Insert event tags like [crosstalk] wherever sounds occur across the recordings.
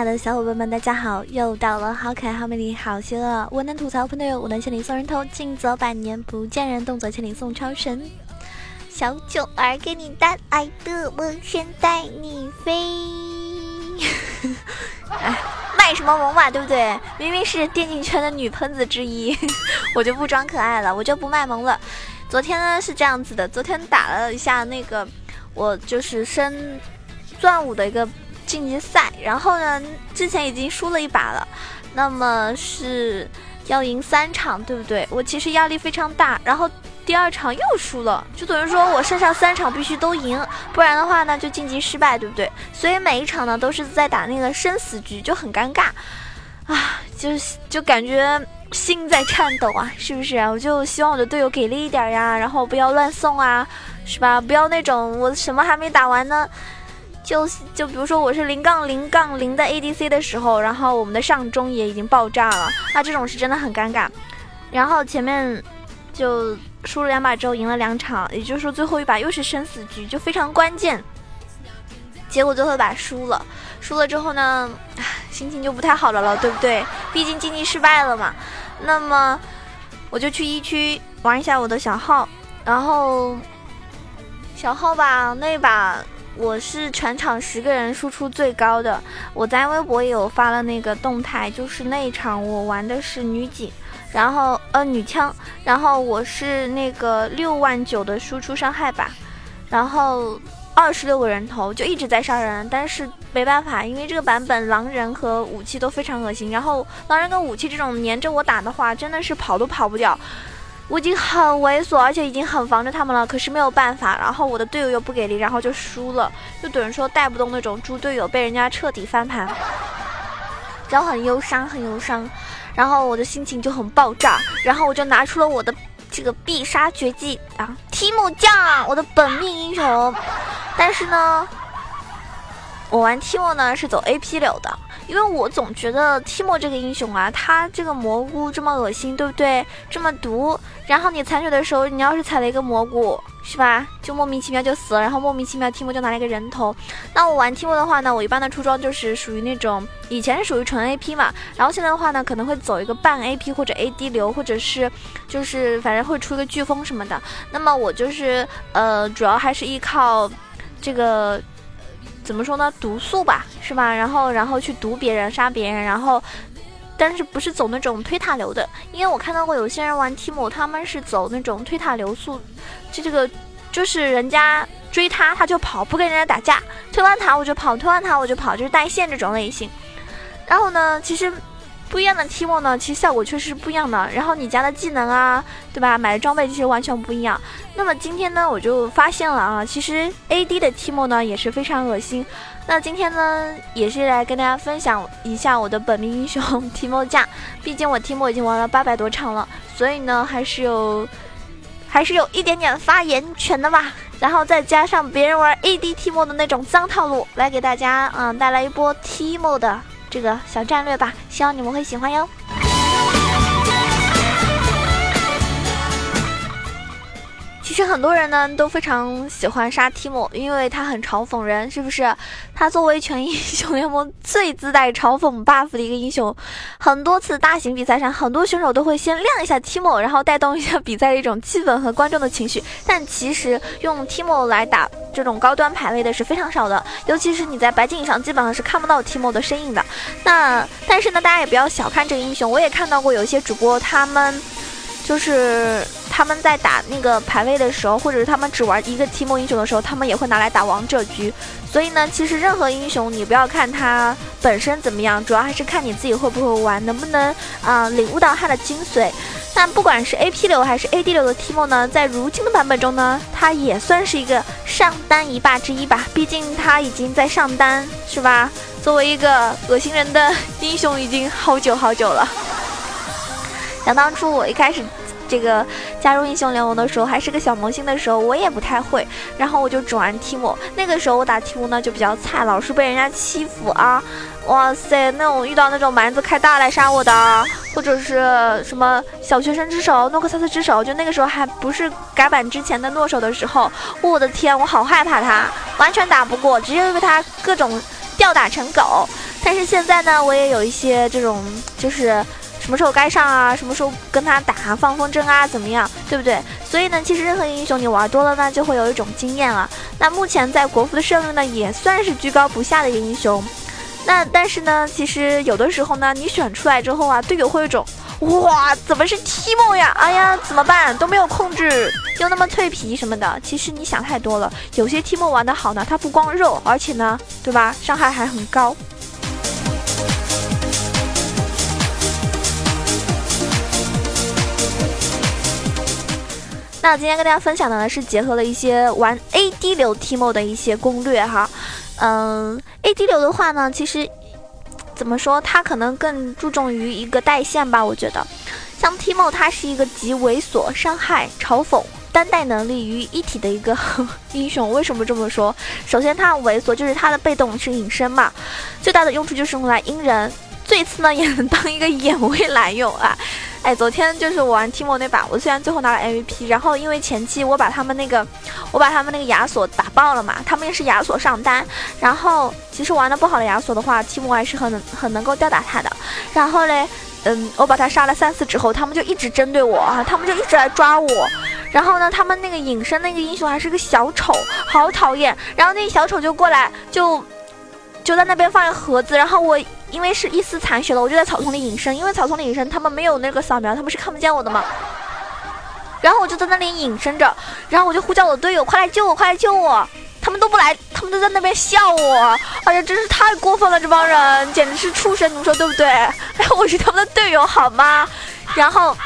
爱的小伙伴们，大家好！又到了好可爱、好美丽、好邪恶，我能吐槽喷队友，我能千里送人头，近则百年不见人，动则千里送超神。小九儿给你带来的我先带你飞。哎，卖什么萌嘛，对不对？明明是电竞圈的女喷子之一，[laughs] 我就不装可爱了，我就不卖萌了。昨天呢是这样子的，昨天打了一下那个，我就是升钻五的一个。晋级赛，然后呢，之前已经输了一把了，那么是要赢三场，对不对？我其实压力非常大，然后第二场又输了，就等于说我剩下三场必须都赢，不然的话呢就晋级失败，对不对？所以每一场呢都是在打那个生死局，就很尴尬啊，就就感觉心在颤抖啊，是不是？我就希望我的队友给力一点呀，然后不要乱送啊，是吧？不要那种我什么还没打完呢。就就比如说我是零杠零杠零的 ADC 的时候，然后我们的上中也已经爆炸了，那这种是真的很尴尬。然后前面就输了两把之后赢了两场，也就是说最后一把又是生死局，就非常关键。结果最后一把输了，输了之后呢，心情就不太好了了，对不对？毕竟经济失败了嘛。那么我就去一区玩一下我的小号，然后小号吧那把。我是全场十个人输出最高的，我在微博也有发了那个动态，就是那一场我玩的是女警，然后呃女枪，然后我是那个六万九的输出伤害吧，然后二十六个人头就一直在杀人，但是没办法，因为这个版本狼人和武器都非常恶心，然后狼人跟武器这种粘着我打的话，真的是跑都跑不掉。我已经很猥琐，而且已经很防着他们了，可是没有办法。然后我的队友又不给力，然后就输了，就等于说带不动那种猪队友，被人家彻底翻盘，然后很忧伤，很忧伤。然后我的心情就很爆炸，然后我就拿出了我的这个必杀绝技啊，提姆酱，我的本命英雄。但是呢，我玩提莫呢是走 AP 流的。因为我总觉得提莫这个英雄啊，他这个蘑菇这么恶心，对不对？这么毒，然后你残血的时候，你要是踩了一个蘑菇，是吧？就莫名其妙就死了，然后莫名其妙提莫就拿了一个人头。那我玩提莫的话呢，我一般的出装就是属于那种以前是属于纯 AP 嘛，然后现在的话呢，可能会走一个半 AP 或者 AD 流，或者是就是反正会出一个飓风什么的。那么我就是呃，主要还是依靠这个。怎么说呢？毒素吧，是吧？然后，然后去毒别人、杀别人，然后，但是不是走那种推塔流的？因为我看到过有些人玩提莫他们是走那种推塔流速，就这个就是人家追他，他就跑，不跟人家打架，推完塔我就跑，推完塔我就跑，就是带线这种类型。然后呢，其实。不一样的 T 莫呢，其实效果确实是不一样的。然后你加的技能啊，对吧？买的装备其实完全不一样。那么今天呢，我就发现了啊，其实 AD 的 T 莫呢也是非常恶心。那今天呢，也是来跟大家分享一下我的本命英雄 T 莫价。毕竟我 T 莫已经玩了八百多场了，所以呢，还是有，还是有一点点发言权的吧。然后再加上别人玩 AD T 莫的那种脏套路，来给大家嗯带来一波 T 莫的。这个小战略吧，希望你们会喜欢哟。其实很多人呢都非常喜欢杀提莫，因为他很嘲讽人，是不是？他作为全英雄联盟最自带嘲讽 buff 的一个英雄，很多次大型比赛上，很多选手都会先亮一下提莫，然后带动一下比赛的一种气氛和观众的情绪。但其实用提莫来打这种高端排位的是非常少的，尤其是你在白金以上，基本上是看不到提莫的身影的。那但是呢，大家也不要小看这个英雄，我也看到过有些主播他们。就是他们在打那个排位的时候，或者是他们只玩一个提莫英雄的时候，他们也会拿来打王者局。所以呢，其实任何英雄你不要看他本身怎么样，主要还是看你自己会不会玩，能不能啊领悟到他的精髓。但不管是 AP 流还是 AD 流的提莫呢，在如今的版本中呢，他也算是一个上单一霸之一吧。毕竟他已经在上单，是吧？作为一个恶心人的英雄，已经好久好久了。想当初我一开始。这个加入英雄联盟的时候，还是个小萌新的时候，我也不太会，然后我就只玩提莫。那个时候我打提莫呢就比较菜，老是被人家欺负啊！哇塞，那种遇到那种蛮子开大来杀我的，或者是什么小学生之手、诺克萨斯之手，就那个时候还不是改版之前的诺手的时候，我的天，我好害怕他，完全打不过，直接被他各种吊打成狗。但是现在呢，我也有一些这种，就是什么时候该上啊，什么时候跟他打放风筝啊，怎么样，对不对？所以呢，其实任何英雄你玩多了呢，就会有一种经验了。那目前在国服的胜率呢，也算是居高不下的一个英雄。那但是呢，其实有的时候呢，你选出来之后啊，队友会有一种。哇，怎么是 Timo 呀？哎呀，怎么办？都没有控制，又那么脆皮什么的。其实你想太多了。有些 Timo 玩的好呢，他不光肉，而且呢，对吧？伤害还很高。那今天跟大家分享的呢，是结合了一些玩 AD 流 TMO 的一些攻略哈。嗯，AD 流的话呢，其实。怎么说？他可能更注重于一个带线吧，我觉得。像 TMO 他是一个集猥琐、伤害、嘲讽、单带能力于一体的一个 [laughs] 英雄。为什么这么说？首先，他猥琐，就是他的被动是隐身嘛，最大的用处就是用来阴人。最次呢，也能当一个眼位来用啊。哎，昨天就是我玩 Timo 那把，我虽然最后拿了 MVP，然后因为前期我把他们那个，我把他们那个亚索打爆了嘛，他们也是亚索上单，然后其实玩的不好的亚索的话，Timo 还是很很能够吊打他的。然后嘞，嗯，我把他杀了三四之后，他们就一直针对我啊，他们就一直来抓我。然后呢，他们那个隐身那个英雄还是个小丑，好讨厌。然后那小丑就过来，就就在那边放一个盒子，然后我。因为是一丝残血了，我就在草丛里隐身。因为草丛里隐身，他们没有那个扫描，他们是看不见我的嘛。然后我就在那里隐身着，然后我就呼叫我队友，快来救我，快来救我！他们都不来，他们都在那边笑我。哎呀，真是太过分了，这帮人简直是畜生，你们说对不对？哎，我是他们的队友，好吗？然后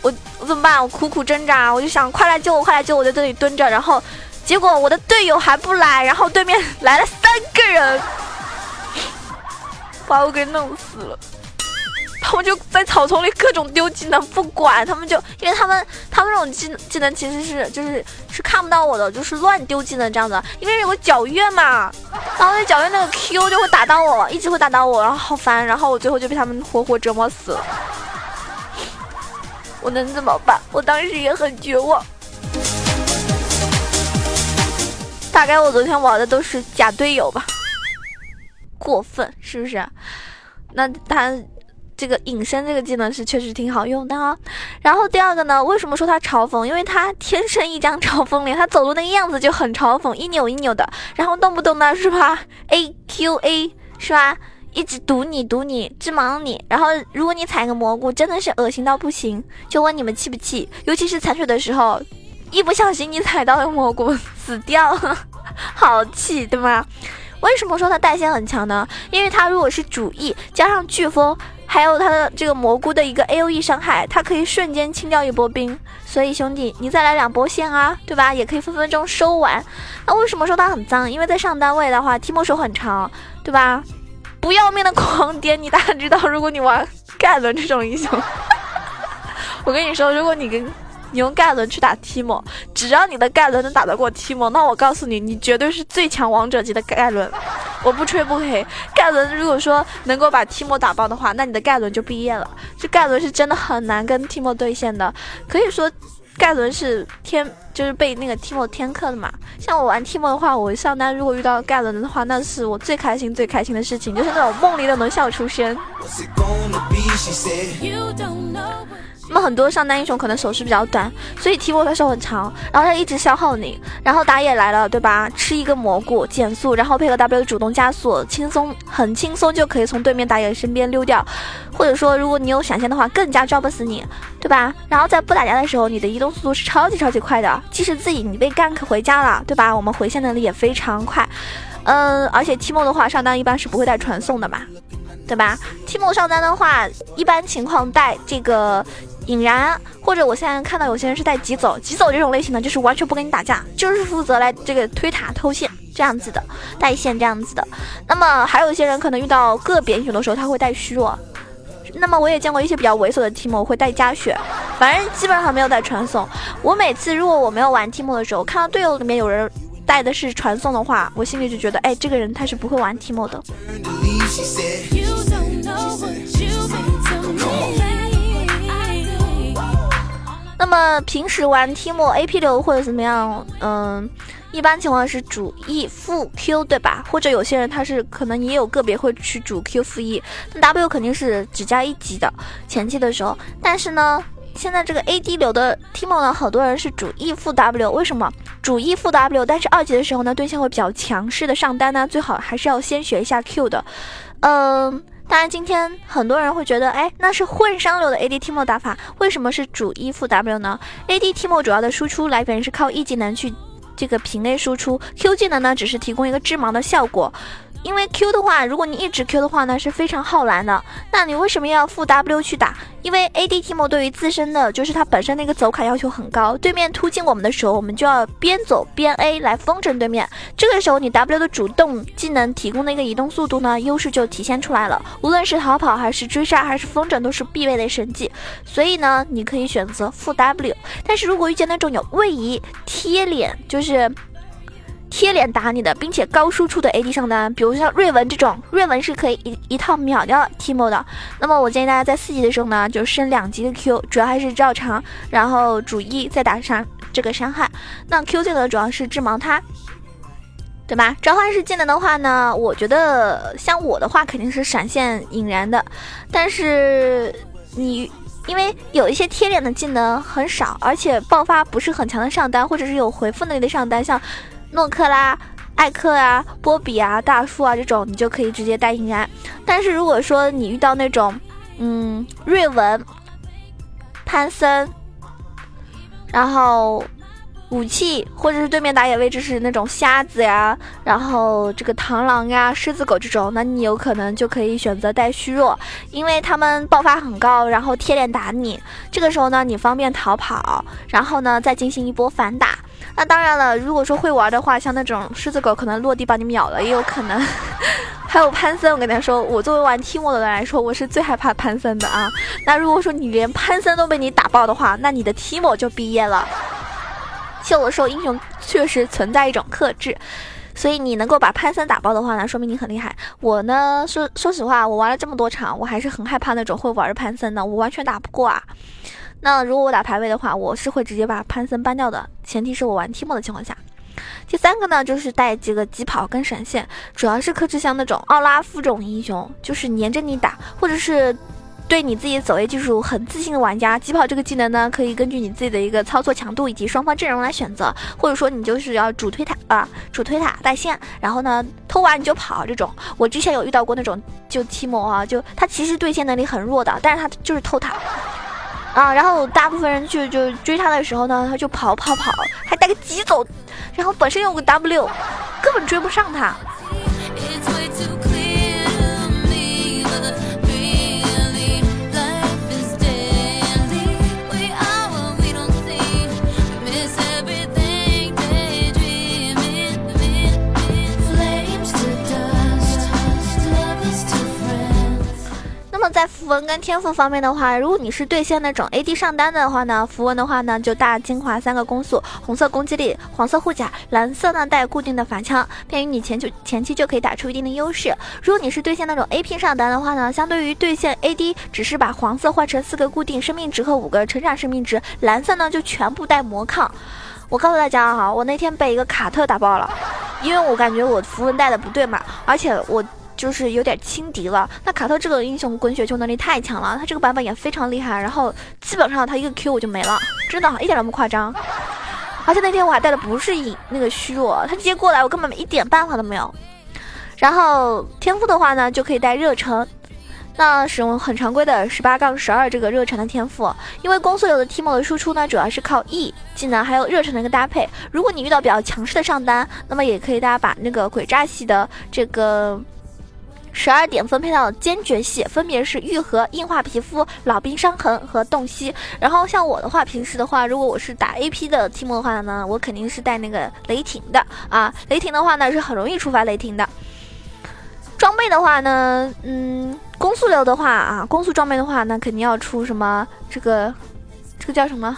我我怎么办？我苦苦挣扎，我就想快来救我，快来救我，在这里蹲着。然后结果我的队友还不来，然后对面来了三个人。把我给弄死了，他们就在草丛里各种丢技能，不管他们就，因为他们他们这种技技能其实是就是是看不到我的，就是乱丢技能这样子，因为有个皎月嘛，然后那皎月那个 Q 就会打到我，一直会打到我，然后好烦，然后我最后就被他们活活折磨死了，我能怎么办？我当时也很绝望，大概我昨天玩的都是假队友吧。过分是不是？那他这个隐身这个技能是确实挺好用的啊。然后第二个呢，为什么说他嘲讽？因为他天生一张嘲讽脸，他走路那个样子就很嘲讽，一扭一扭的，然后动不动呢是吧？A Q A 是吧？一直堵你堵你，直忙你。然后如果你踩个蘑菇，真的是恶心到不行。就问你们气不气？尤其是残血的时候，一不小心你踩到了蘑菇，死掉，[laughs] 好气，对吗？为什么说它带线很强呢？因为它如果是主 E 加上飓风，还有它的这个蘑菇的一个 A O E 伤害，它可以瞬间清掉一波兵。所以兄弟，你再来两波线啊，对吧？也可以分分钟收完。那为什么说它很脏？因为在上单位的话，提莫手很长，对吧？不要命的狂点，你大家知道，如果你玩盖伦这种英雄，[laughs] 我跟你说，如果你跟你用盖伦去打 Timo，只要你的盖伦能打得过 Timo，那我告诉你，你绝对是最强王者级的盖伦。我不吹不黑，盖伦如果说能够把 Timo 打爆的话，那你的盖伦就毕业了。这盖伦是真的很难跟 Timo 对线的，可以说盖伦是天就是被那个 Timo 天克的嘛。像我玩 Timo 的话，我上单如果遇到盖伦的话，那是我最开心最开心的事情，就是那种梦里都能笑出声。那么很多上单英雄可能手势比较短，所以提莫他手很长，然后他一直消耗你，然后打野来了，对吧？吃一个蘑菇减速，然后配合 W 主动加速，轻松很轻松就可以从对面打野身边溜掉，或者说如果你有闪现的话，更加抓不死你，对吧？然后在不打架的时候，你的移动速度是超级超级快的，即使自己你被 gank 回家了，对吧？我们回线能力也非常快，嗯，而且提莫的话上单一般是不会带传送的嘛，对吧？提莫上单的话，一般情况带这个。引燃，或者我现在看到有些人是带急走，急走这种类型的，就是完全不跟你打架，就是负责来这个推塔偷线这样子的，带线这样子的。那么还有一些人可能遇到个别英雄的时候，他会带虚弱。那么我也见过一些比较猥琐的 Timo 会带加血，反正基本上没有带传送。我每次如果我没有玩 Timo 的时候，看到队友里面有人带的是传送的话，我心里就觉得，哎，这个人他是不会玩 team 的。[laughs] 那么平时玩 Timo AP 流或者怎么样，嗯，一般情况是主 E 负 Q 对吧？或者有些人他是可能也有个别会去主 Q 负 E，那 W 肯定是只加一级的前期的时候。但是呢，现在这个 AD 流的 Timo 呢，好多人是主 E 负 W，为什么？主 E 负 W，但是二级的时候呢，对线会比较强势的上单呢，最好还是要先学一下 Q 的，嗯。当然，今天很多人会觉得，哎，那是混双流的 AD Timo 打法，为什么是主 E 副 W 呢？AD Timo 主要的输出来源是靠 E 技能去这个平 A 输出，Q 技能呢只是提供一个致盲的效果。因为 Q 的话，如果你一直 Q 的话呢，是非常耗蓝的。那你为什么要负 W 去打？因为 AD Timo 对于自身的就是它本身那个走卡要求很高，对面突进我们的时候，我们就要边走边 A 来风筝对面。这个时候你 W 的主动技能提供的一个移动速度呢，优势就体现出来了。无论是逃跑还是追杀还是风筝，都是必备的神技。所以呢，你可以选择负 W。但是如果遇见那种有位移贴脸，就是。贴脸打你的，并且高输出的 AD 上单，比如像瑞文这种，瑞文是可以一一套秒掉 Timo 的。那么我建议大家在四级的时候呢，就升两级的 Q，主要还是照常，然后主 E 再打上这个伤害。那 Q 技能主要是致盲他，对吧？召唤师技能的话呢，我觉得像我的话肯定是闪现引燃的，但是你因为有一些贴脸的技能很少，而且爆发不是很强的上单，或者是有回复能力的上单，像。诺克拉、艾克啊、波比啊、大树啊这种，你就可以直接带引燃。但是如果说你遇到那种，嗯，瑞文、潘森，然后武器或者是对面打野位置是那种瞎子呀，然后这个螳螂呀、狮子狗这种，那你有可能就可以选择带虚弱，因为他们爆发很高，然后贴脸打你。这个时候呢，你方便逃跑，然后呢再进行一波反打。那当然了，如果说会玩的话，像那种狮子狗可能落地把你秒了，也有可能。[laughs] 还有潘森，我跟大家说，我作为玩 T 莫的人来说，我是最害怕潘森的啊。那如果说你连潘森都被你打爆的话，那你的 T 莫就毕业了。有的时候英雄确实存在一种克制，所以你能够把潘森打爆的话呢，说明你很厉害。我呢，说说实话，我玩了这么多场，我还是很害怕那种会玩潘森的，我完全打不过啊。那如果我打排位的话，我是会直接把潘森搬掉的，前提是我玩提莫的情况下。第三个呢，就是带几个疾跑跟闪现，主要是克制像那种奥拉夫这种英雄，就是黏着你打，或者是对你自己走位技术很自信的玩家，疾跑这个技能呢，可以根据你自己的一个操作强度以及双方阵容来选择，或者说你就是要主推塔啊，主推塔带线，然后呢偷完你就跑这种。我之前有遇到过那种就提莫啊，就他其实对线能力很弱的，但是他就是偷塔。啊，然后大部分人去就追他的时候呢，他就跑跑跑，还带个疾走，然后本身有个 W，根本追不上他。在符文跟天赋方面的话，如果你是对线那种 AD 上单的话呢，符文的话呢就大精华三个攻速，红色攻击力，黄色护甲，蓝色呢带固定的反枪，便于你前就前期就可以打出一定的优势。如果你是对线那种 AP 上单的话呢，相对于对线 AD，只是把黄色换成四个固定生命值和五个成长生命值，蓝色呢就全部带魔抗。我告诉大家哈，我那天被一个卡特打爆了，因为我感觉我符文带的不对嘛，而且我。就是有点轻敌了。那卡特这个英雄滚雪球能力太强了，他这个版本也非常厉害。然后基本上他一个 Q 我就没了，真的，一点都不夸张。而且那天我还带的不是影那个虚弱，他直接过来，我根本一点办法都没有。然后天赋的话呢，就可以带热忱，那使用很常规的十八杠十二这个热忱的天赋。因为攻速流的 Timo 的输出呢，主要是靠 E 技能还有热忱的一个搭配。如果你遇到比较强势的上单，那么也可以大家把那个鬼诈系的这个。十二点分配到坚决系，分别是愈合、硬化皮肤、老兵伤痕和洞悉。然后像我的话，平时的话，如果我是打 AP 的 Team 的话呢，我肯定是带那个雷霆的啊。雷霆的话呢，是很容易触发雷霆的。装备的话呢，嗯，攻速流的话啊，攻速装备的话，那肯定要出什么这个，这个叫什么？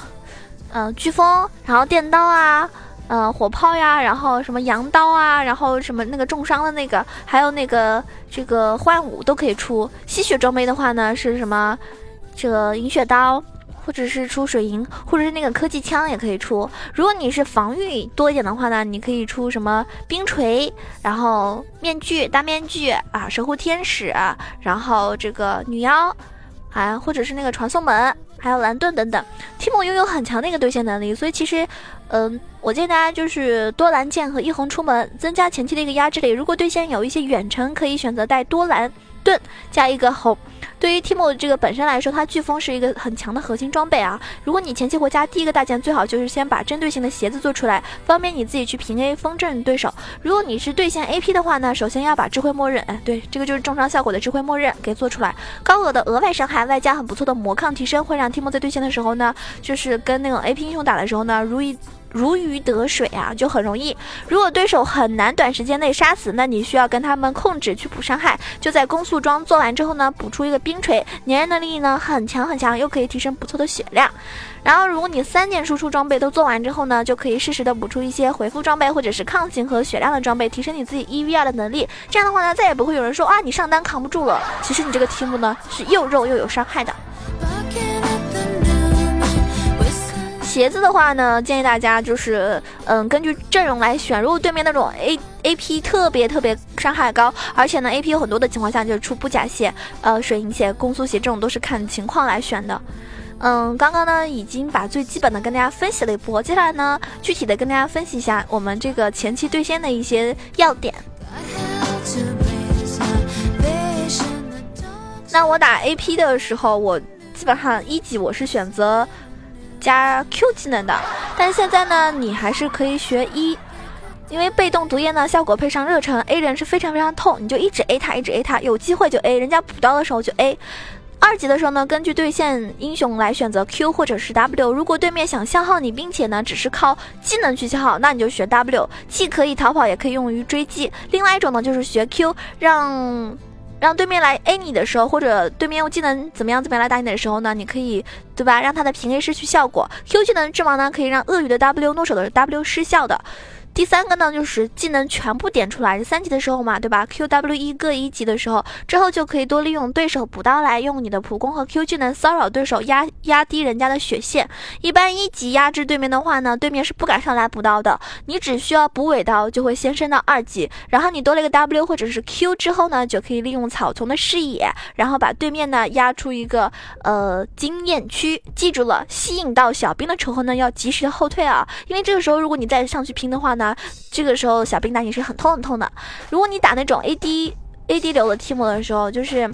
嗯，飓风，然后电刀啊。嗯，火炮呀，然后什么羊刀啊，然后什么那个重伤的那个，还有那个这个幻舞都可以出。吸血装备的话呢，是什么？这个银血刀，或者是出水银，或者是那个科技枪也可以出。如果你是防御多一点的话呢，你可以出什么冰锤，然后面具大面具啊，守护天使，然后这个女妖，啊，或者是那个传送门，还有蓝盾等等。提莫拥有很强的一个对线能力，所以其实，嗯，我建议大家就是多蓝剑和一红出门，增加前期的一个压制力。如果对线有一些远程，可以选择带多蓝盾加一个红。对于 Timo 这个本身来说，它飓风是一个很强的核心装备啊。如果你前期回家第一个大件，最好就是先把针对性的鞋子做出来，方便你自己去平 A 风阵对手。如果你是对线 AP 的话呢，首先要把智慧默认，哎，对，这个就是重伤效果的智慧默认给做出来。高额的额外伤害，外加很不错的魔抗提升，会让 Timo 在对线的时候呢，就是跟那种 AP 英雄打的时候呢，如意。如鱼得水啊，就很容易。如果对手很难短时间内杀死，那你需要跟他们控制去补伤害。就在攻速装做完之后呢，补出一个冰锤，粘人能力呢很强很强，又可以提升不错的血量。然后如果你三件输出装备都做完之后呢，就可以适时的补出一些回复装备或者是抗性和血量的装备，提升你自己一 v 二的能力。这样的话呢，再也不会有人说啊你上单扛不住了。其实你这个题目呢是又肉又有伤害的。鞋子的话呢，建议大家就是，嗯，根据阵容来选。如果对面那种 A A P 特别特别伤害高，而且呢 A P 有很多的情况下，就是出布甲鞋、呃水银鞋、攻速鞋这种都是看情况来选的。嗯，刚刚呢已经把最基本的跟大家分析了一波，接下来呢具体的跟大家分析一下我们这个前期对线的一些要点。那我打 A P 的时候，我基本上一级我是选择。加 Q 技能的，但现在呢，你还是可以学一，因为被动毒液呢效果配上热忱，A 人是非常非常痛，你就一直 A 他，一直 A 他，有机会就 A，人家补刀的时候就 A。二级的时候呢，根据对线英雄来选择 Q 或者是 W。如果对面想消耗你，并且呢只是靠技能去消耗，那你就学 W，既可以逃跑，也可以用于追击。另外一种呢就是学 Q，让。让对面来 A 你的时候，或者对面用技能怎么样怎么样来打你的时候呢？你可以，对吧？让他的平 A 失去效果。Q 技能之王呢，可以让鳄鱼的 W 诺手的 W 失效的。第三个呢，就是技能全部点出来，三级的时候嘛，对吧？Q、W、E 各一级的时候，之后就可以多利用对手补刀来用你的普攻和 Q 技能骚扰对手，压压低人家的血线。一般一级压制对面的话呢，对面是不敢上来补刀的，你只需要补尾刀就会先升到二级，然后你多了一个 W 或者是 Q 之后呢，就可以利用草丛的视野，然后把对面呢压出一个呃经验区。记住了，吸引到小兵的时候呢，要及时后退啊，因为这个时候如果你再上去拼的话呢。那这个时候小兵打你是很痛很痛的。如果你打那种 AD AD 流的 T 模的时候，就是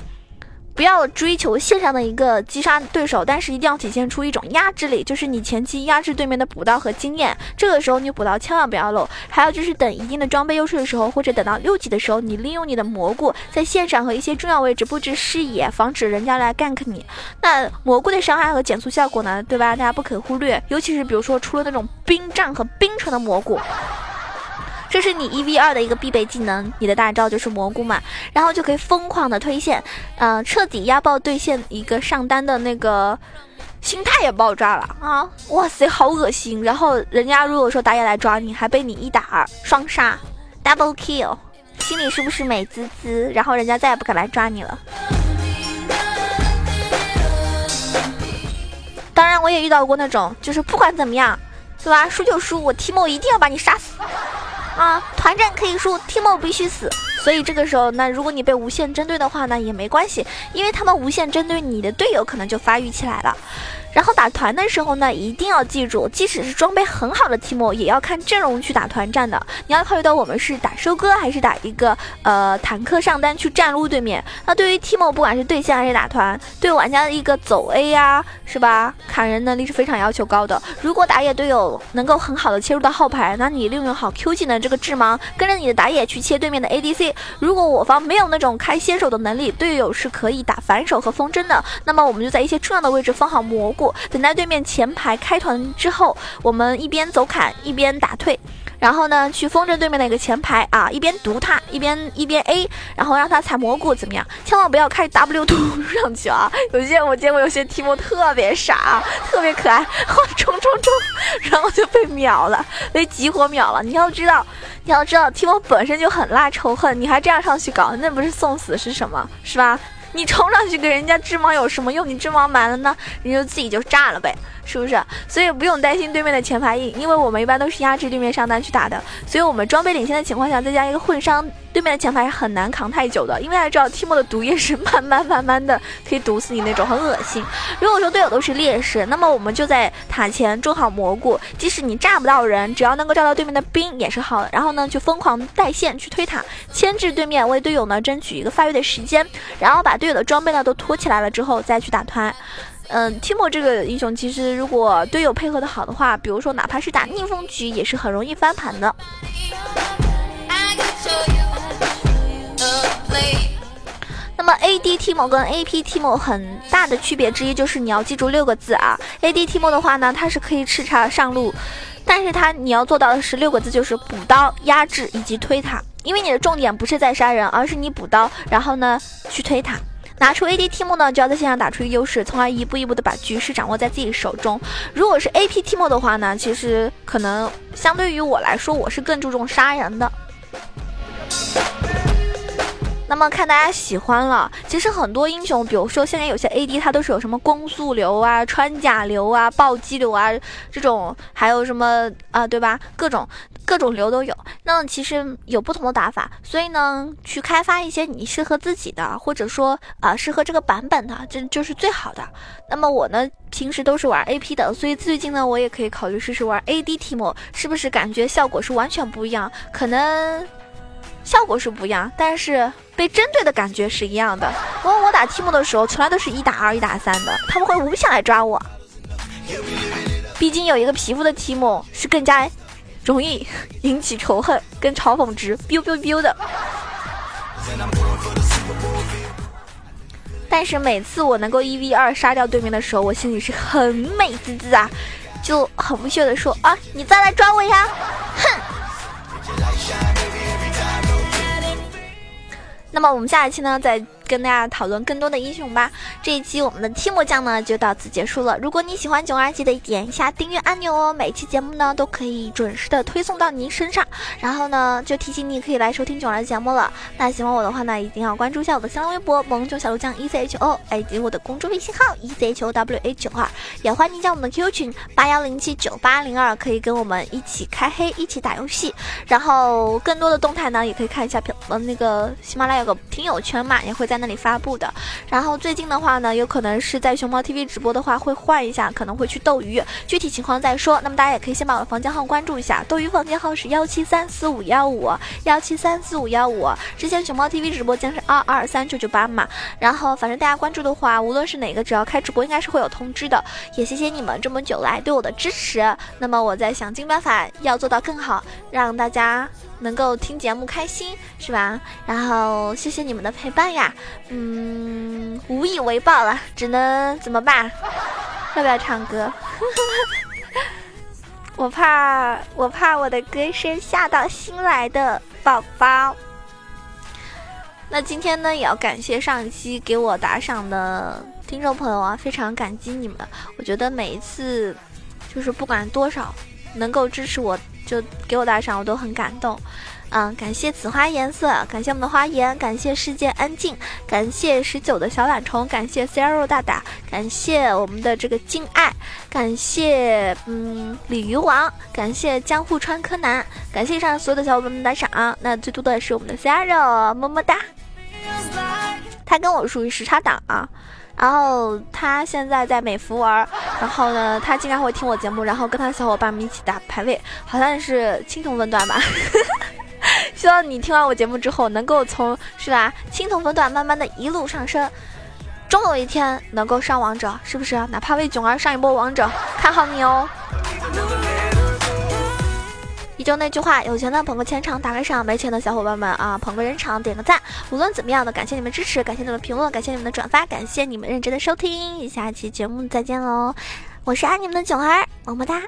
不要追求线上的一个击杀对手，但是一定要体现出一种压制力，就是你前期压制对面的补刀和经验。这个时候你补刀千万不要漏。还有就是等一定的装备优势的时候，或者等到六级的时候，你利用你的蘑菇在线上和一些重要位置布置视野，防止人家来 gank 你。那蘑菇的伤害和减速效果呢，对吧？大家不可忽略，尤其是比如说出了那种冰杖和冰城的蘑菇。这是你一 v 二的一个必备技能，你的大招就是蘑菇嘛，然后就可以疯狂的推线，嗯，彻底压爆对线一个上单的那个心态也爆炸了啊！哇塞，好恶心！然后人家如果说打野来抓你，还被你一打二双杀，double kill，心里是不是美滋滋？然后人家再也不敢来抓你了。当然，我也遇到过那种，就是不管怎么样，对吧？输就输，我提莫一定要把你杀死。啊，团战可以输，Timo 必须死。所以这个时候，那如果你被无限针对的话呢，也没关系，因为他们无限针对你的队友，可能就发育起来了。然后打团的时候呢，一定要记住，即使是装备很好的 Timo，也要看阵容去打团战的。你要考虑到我们是打收割，还是打一个呃坦克上单去站撸对面。那对于 Timo，不管是对线还是打团，对玩家的一个走 A 呀，是吧？砍人能力是非常要求高的。如果打野队友能够很好的切入到后排，那你利用好 Q 技能这个致盲，跟着你的打野去切对面的 ADC。如果我方没有那种开先手的能力，队友是可以打反手和风筝的。那么我们就在一些重要的位置放好蘑菇。等待对面前排开团之后，我们一边走砍一边打退，然后呢去风筝对面的一个前排啊，一边毒他一边一边 A，然后让他踩蘑菇怎么样？千万不要开 W 突上去啊！有些我见过有些提莫特别傻，特别可爱，冲冲冲，然后就被秒了，被集火秒了。你要知道，你要知道提莫本身就很拉仇恨，你还这样上去搞，那不是送死是什么？是吧？你冲上去给人家织网有什么用？你织网满了呢，人就自己就炸了呗。是不是？所以不用担心对面的前排硬，因为我们一般都是压制对面上单去打的。所以我们装备领先的情况下，再加一个混伤，对面的前排是很难扛太久的。因为大家知道，Timo 的毒液是慢慢慢慢的可以毒死你那种，很恶心。如果说队友都是劣势，那么我们就在塔前种好蘑菇，即使你炸不到人，只要能够炸到对面的兵也是好的。然后呢，就疯狂带线去推塔，牵制对面，为队友呢争取一个发育的时间，然后把对队友的装备呢都拖起来了之后再去打团。嗯，Timo 这个英雄其实如果队友配合的好的话，比如说哪怕是打逆风局，也是很容易翻盘的。那么 AD Timo 跟 AP Timo 很大的区别之一就是你要记住六个字啊，AD Timo 的话呢，它是可以叱咤上路，但是它你要做到的是六个字，就是补刀、压制以及推塔，因为你的重点不是在杀人，而是你补刀，然后呢去推塔。拿出 AD Timo 呢，就要在线上打出优势，从而一步一步的把局势掌握在自己手中。如果是 AP Timo 的话呢，其实可能相对于我来说，我是更注重杀人的。那么看大家喜欢了，其实很多英雄，比如说现在有些 AD，它都是有什么攻速流啊、穿甲流啊、暴击流啊这种，还有什么啊，对吧？各种各种流都有。那其实有不同的打法，所以呢，去开发一些你适合自己的，或者说啊适合这个版本的，这就是最好的。那么我呢，平时都是玩 AP 的，所以最近呢，我也可以考虑试试玩 AD Timo，是不是感觉效果是完全不一样？可能。效果是不一样，但是被针对的感觉是一样的。我我打 Timo 的时候，从来都是一打二、一打三的，他们会无限来抓我。毕竟有一个皮肤的 Timo 是更加容易引起仇恨跟嘲讽值，biu biu biu 的。但是每次我能够一 v 二杀掉对面的时候，我心里是很美滋滋啊，就很不屑的说啊，你再来抓我呀，哼。那么我们下一期呢，再。跟大家讨论更多的英雄吧。这一期我们的期末酱呢就到此结束了。如果你喜欢囧儿，记得点一下订阅按钮哦。每期节目呢都可以准时的推送到您身上。然后呢，就提醒你可以来收听囧儿的节目了。那喜欢我的话呢，一定要关注一下我的新浪微博萌囧小鹿酱 E C H O，以及我的公众微信号 E C H O W A 九二。也欢迎加我们的 QQ 群八幺零七九八零二，可以跟我们一起开黑，一起打游戏。然后更多的动态呢，也可以看一下评呃那个喜马拉雅有个听友圈嘛，也会在那里发布的。然后最近的话呢，有可能是在熊猫 TV 直播的话会换一下，可能会去斗鱼，具体情况再说。那么大家也可以先把我的房间号关注一下，斗鱼房间号是幺七三四五幺五幺七三四五幺五。之前熊猫 TV 直播间是二二三九九八嘛。然后反正大家关注的话，无论是哪个，只要开直播应该是会有通知的。也谢谢你们这么久来对我的支持。那么我在想尽办法要做到更好，让大家。能够听节目开心是吧？然后谢谢你们的陪伴呀，嗯，无以为报了，只能怎么办？要不要唱歌？[laughs] 我怕我怕我的歌声吓到新来的宝宝。那今天呢，也要感谢上一期给我打赏的听众朋友啊，非常感激你们。我觉得每一次就是不管多少，能够支持我。就给我打赏，我都很感动，嗯，感谢紫花颜色，感谢我们的花颜，感谢世界安静，感谢十九的小懒虫，感谢 C R O 大大，感谢我们的这个敬爱，感谢嗯鲤鱼王，感谢江户川柯南，感谢上所有的小伙伴们打赏，啊那最多的是我们的 C R O，，么么哒，他跟我属于时差党啊。然后他现在在美服玩，然后呢，他经常会听我节目，然后跟他小伙伴们一起打排位，好像是青铜分段吧。[laughs] 希望你听完我节目之后，能够从是吧青铜分段慢慢的一路上升，终有一天能够上王者，是不是？哪怕为囧儿上一波王者，看好你哦。就那句话，有钱的捧个钱场打个赏，没钱的小伙伴们啊，捧个人场点个赞。无论怎么样的，感谢你们支持，感谢你们评论，感谢你们的转发，感谢你们认真的收听。下期节目再见喽，我是爱你们的囧儿，么么哒。